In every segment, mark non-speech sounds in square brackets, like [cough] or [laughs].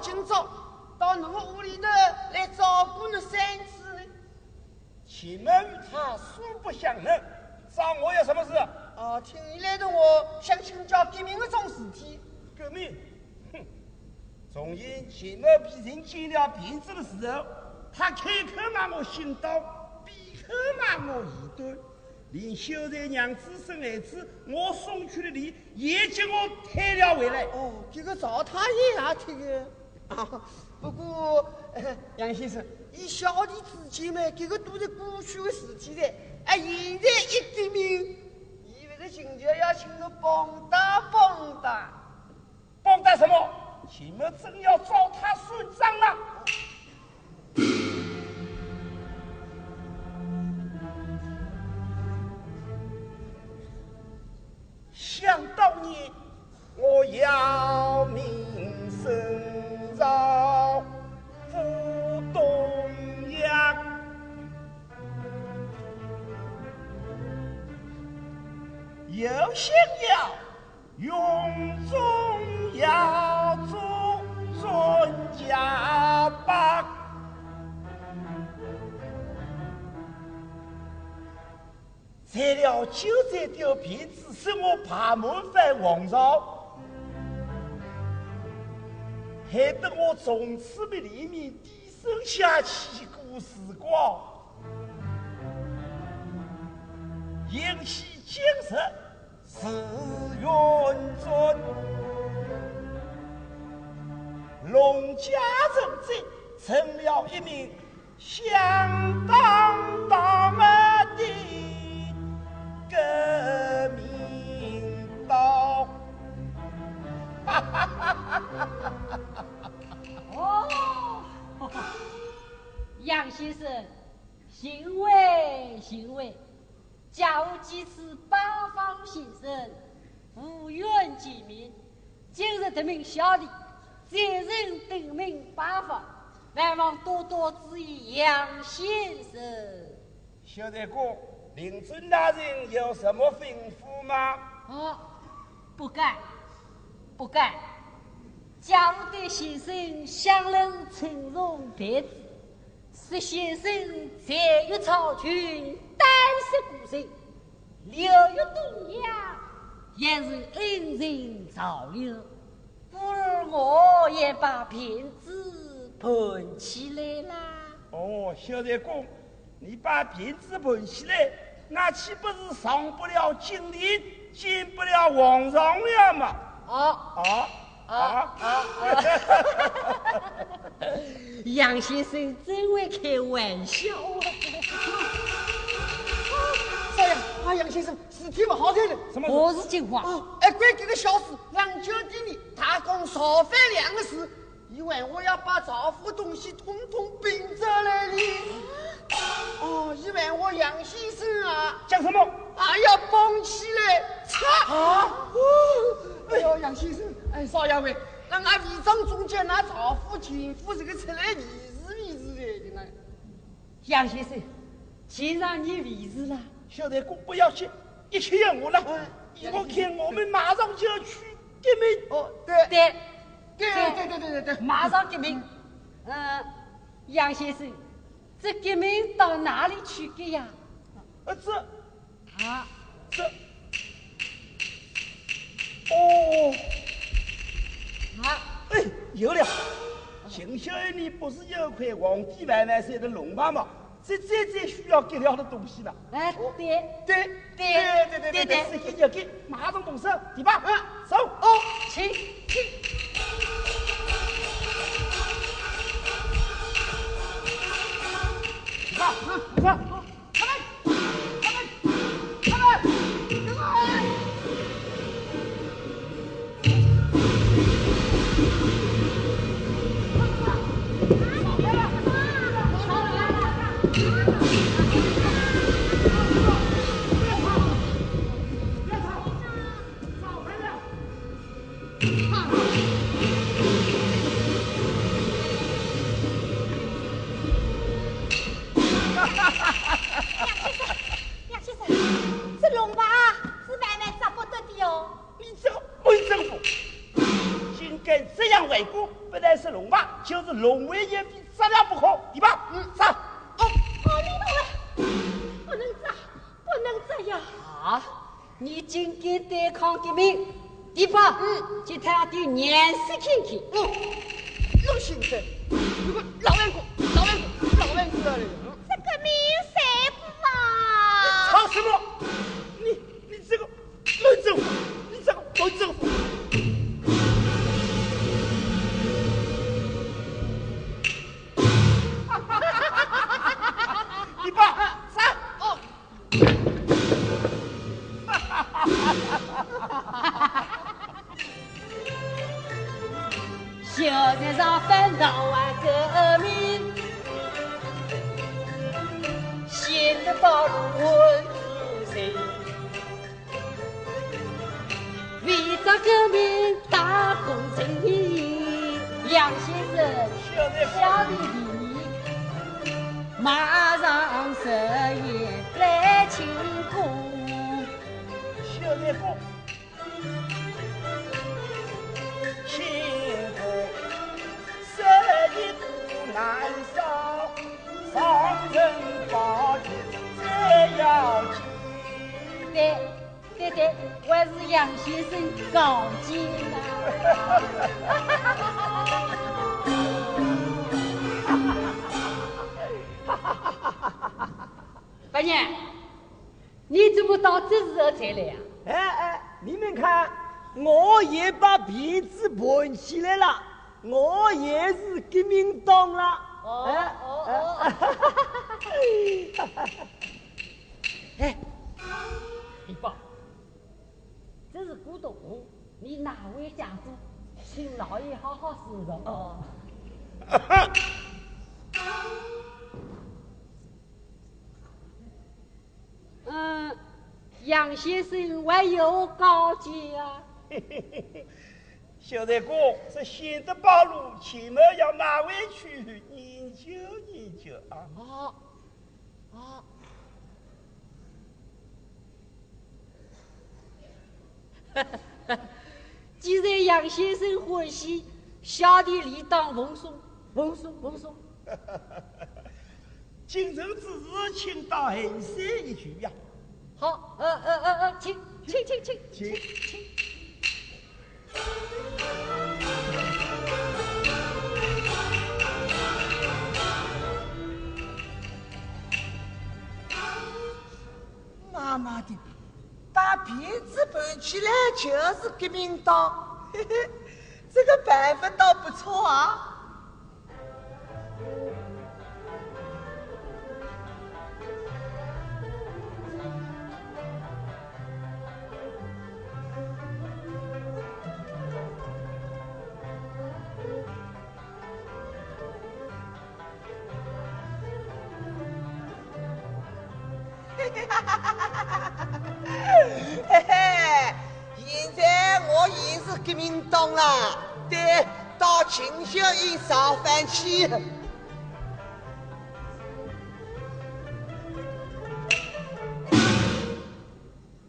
今朝，到侬屋里头来照顾侬三次呢。请问他素不相认，找我有什么事？哦，听你来的，我想请教革命的种事体。革命？哼！从前前某被人剪了辫子的时候，他开口骂我心刀，闭口骂我异端，连秀才娘子生孩子，我送去的礼也叫我退了回来。哦，这个赵太爷也听的。啊，[laughs] 不过杨先生，以小弟之见嘛，这个都是过去的事体了。哎，现在一革命。这请求要请我帮打帮打，帮打什么？秦某真要找他算账了。[laughs] 有想要用中要做孙家帮，材料就在丢皮子，使我爬门翻王朝，害得我从此被黎明低声下气过时光，引起精神。自愿做，龙家人子成了一名相当大的革命刀。哦，杨先生，行为行为，叫几次吧。方先生无缘见面，今日得名小弟，再人得名八方，万望多多指意杨先生。小帅哥，令尊大人有什么吩咐吗？哦，不敢，不敢。假如对先生相能从容别子，使先生再遇曹军。单色孤身，流于东阳，也是恩人造留。不如我也把瓶子盘起来啦。哦，小帅公，你把瓶子盘起来，那岂不是上不了金陵，见不了皇上了吗？啊啊啊啊！[laughs] 杨先生真会开玩笑啊！啊，杨先生，事体不好在了。什么？何是情况？哦，哎，关这个小事，让酒店里他讲烧饭两个事，以为我要把赵府东西统统并着来哩。哦，以为我杨先生啊，讲什么？啊，要绑起来擦。啊！哎呦，杨先生，哎，少爷们，让俺违章总监拿赵府前夫这个出来议事议事的呢。杨先生，既然你议事了。小帅哥，不要急，一切有我了。我看我们马上就要去革命。哦，对对对对对对对对，马上革命。嗯，杨先生，这革命到哪里去革呀？啊，这啊，这哦啊，哎，有了。秦小二，你不是有块皇帝万万岁的龙牌吗？这最最需要给料的东西了。哎，对对对对对对对，是给就给，马上动手，第八，走，[laughs] 先生先生这龙吧？是万万找不到的哦。你这个伪政府应该这样回顾不但是龙吧就是龙尾也质量不好对吧嗯。炸哦哦你懂了不能炸不能这样你竟敢对抗革命对吧嗯。其他的颜色天气嗯陆先生老员工老员工老员工对对对，我是杨先生高见呐。[laughs] 八娘，你怎么到这时候才来呀、哎哎，你们看，我也把鼻子盘起来了，我也是革命党了。哦哎哦哎哎，[laughs] 这是古董，你哪位家主？请老爷好好侍奉。哦。[laughs] 嗯，杨先生还有高见啊？[laughs] 小在公是新的道路，请问要哪位去研究研究啊？哦，哦。[laughs] 既然杨先生欢喜，小弟理当奉送，奉送，奉送。[laughs] 今朝之事，请到寒山一聚呀。好，呃呃呃呃，请请请请请请。起来就是革命党，嘿嘿，这个办法倒不错啊。啊，对，到秦秀营上班去。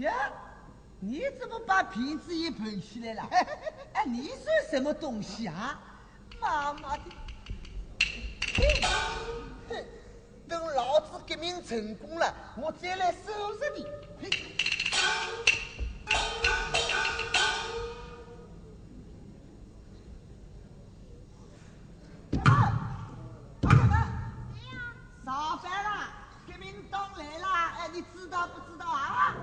呀，你怎么把瓶子也捧起来了？[laughs] 哎，你算什么东西啊？妈妈的！哼，等老子革命成功了，我再来收拾你。你知道不知道啊？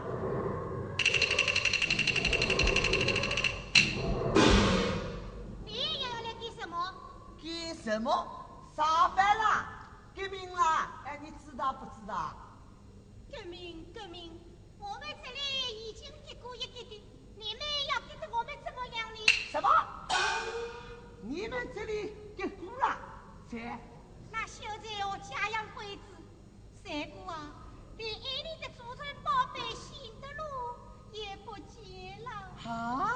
你又要来干什么？干什么？上班了，革命了，哎，你知道不知道？革命，革命！我们这里已经给过一个的，你们要跟着我们怎么样呢？什么？你们这里给过了？谁那秀才我家养鬼子，谁过啊，连一里的祖传宝贝新的路也不见了。啊？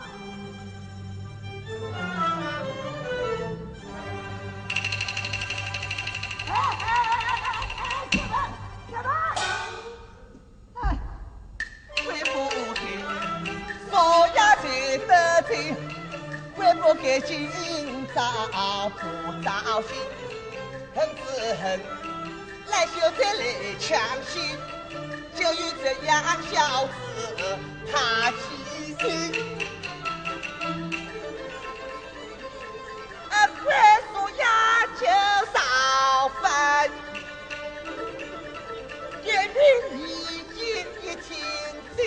哎哎哎哎哎！什么？什么？哎，为不该少爷才得罪，为不该今朝少不糟心，恨只恨来秀才来抢戏，就有这样小子他欺心。啊，快说呀，就少分，眼明已经一清清。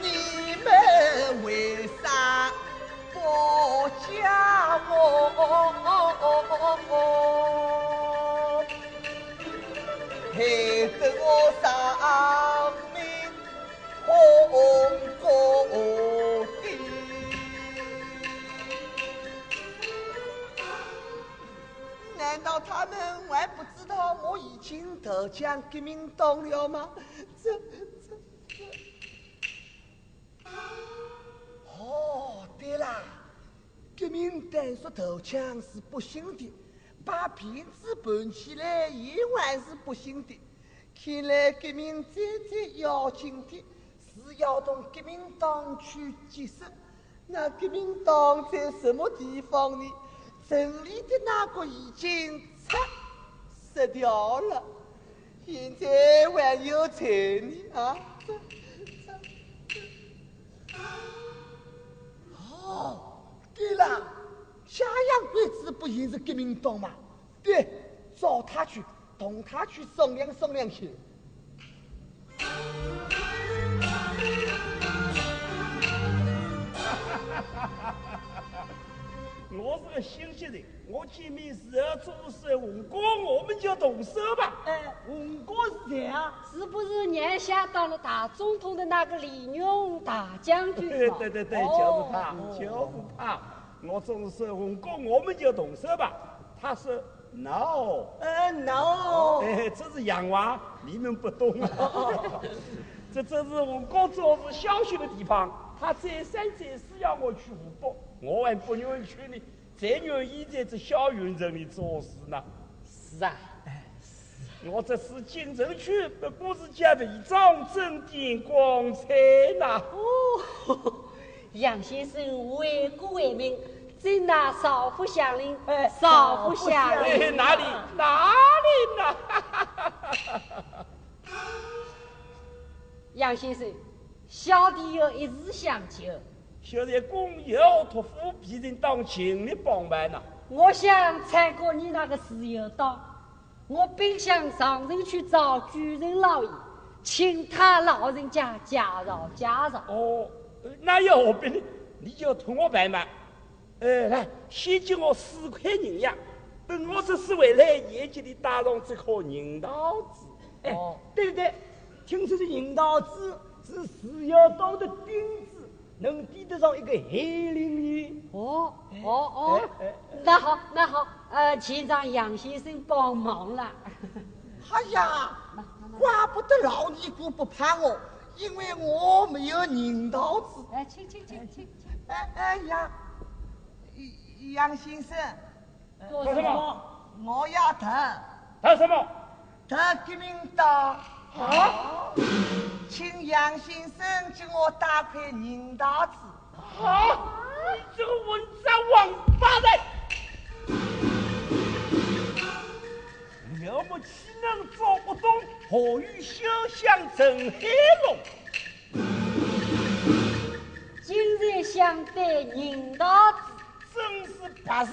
你们为啥不嫁我？害得我丧命红宫的。难道他们还不知道我已经投降革命党了吗？这这这。哦，对啦，革命党说投降是不行的，把骗子盘起来也还是不行的。看来革命最最要紧的是要同革命党去结识。那革命党在什么地方呢？城里的那个已经拆失掉了，现在还有财呢啊！这 [laughs] 这哦，对了，夏阳贵子不也是革命党吗？对，找他去，同他去商量商量去。[laughs] 我是个新鲜人，我见面时候做事红哥，我们就动手吧。哎，红哥是谁啊？是不是年下当了大总统的那个李勇大将军 [laughs] 对？对对对，就是哦他，就是他。我总是说红光，我们就动手吧。他说 no，嗯，no。哎，这是洋话，你们不懂啊。[laughs] 这这是红光做事小心的地方，他再三再四要我去湖北，我还不愿意去呢，才愿意在这小县城里做事呢。是啊，我这是进城去，不过是借违章争点光彩呐。哦，杨先生为国为民，真拿少妇相令，哎少妇相哎，令。哪里哪里呢？[laughs] 杨先生，小弟有一事相求，现在公有托付别人当尽力帮忙呐。我想参加你那个自由党，我本想上任去找主人老爷，请他老人家介绍介绍。哦，那要何必呢？你就同我办嘛。呃，来，先借我四块银两，等我这次回来，也给你打上这颗银桃子。哎哦，对对，听说这银桃子是自由党的钉子，能抵得上一个黑领域。哦哦哦哎哎，那好那好，呃，请让杨先生帮忙了。哎呀，怪不得老尼姑不怕我，因为我没有银桃子。哎，请请请请，哎哎呀，杨先生，做什么？我要投还有什么？投革命党。啊！请杨先生给我打块银桃子。啊！你这个混账王八蛋！了不起能找不动，何以休想陈海龙？今日想得银桃子，真是白人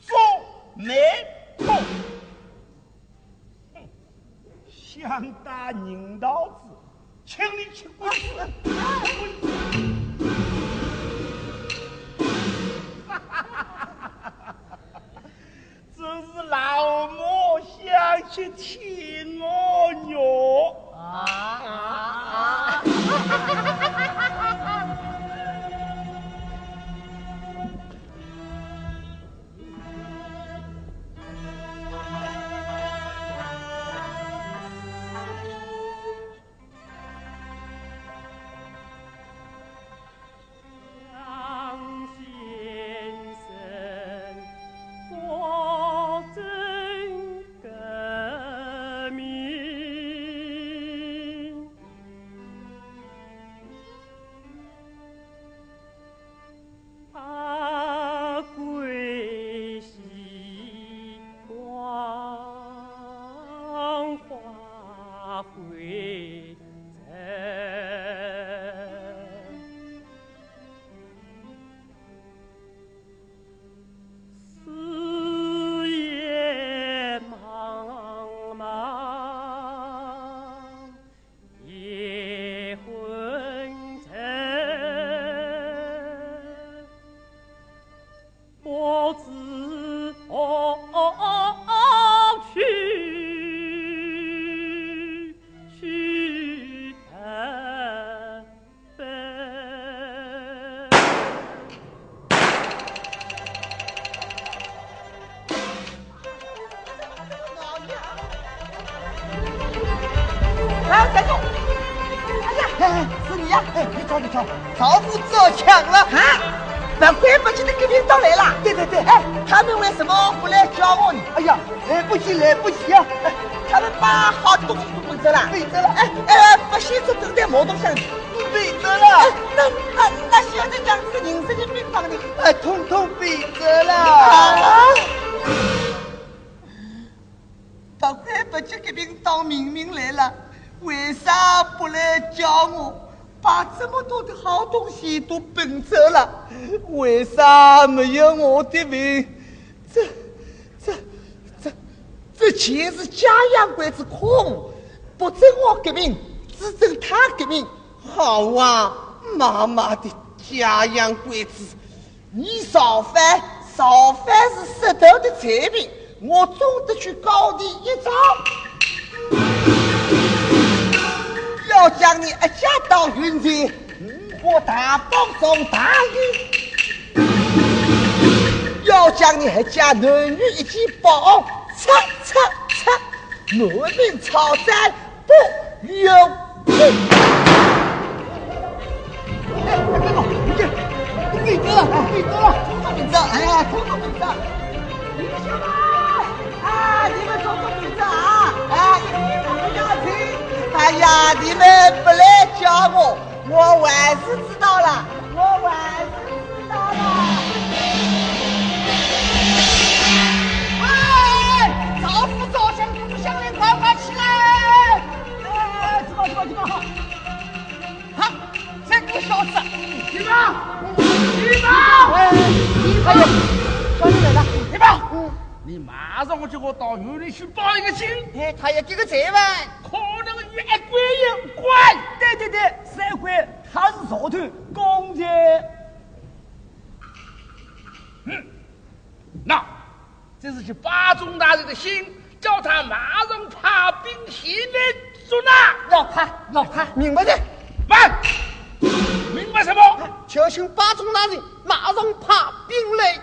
做媒婆。哼想打银桃子，请你去滚！真 [laughs] 是老母这气哎，不显出正在毛东上去，背走了。那那那现在讲是人生的兵房的，哎，统统背走了。啊！不会不记革命党明明来了，为啥不来叫我？把这么多的好东西都奔走了，为啥没有我的命？这、这、这、这钱是家养鬼子可恶，不准我革命，只准他革命。好啊，妈妈的家养鬼子，你烧饭，烧饭是石头的产品，我总得去告你一招。要将你一家到云间，我大帮送大运；要将你一家男女一起报，擦擦擦，满面朝山不有。哎，别动，你这，你走了，你走了，通通走，哎呀，通通走。弟兄们，啊，你们通通走啊，哎，不要停。哎呀，你们不来叫他要给个财万，可能与一官有关。对对对，三官他是朝廷公爵。嗯，那这是去巴中大人的心，叫他马上派兵前来捉拿。要派要派，明白的。慢，明白什么？求请巴中大人马上派兵来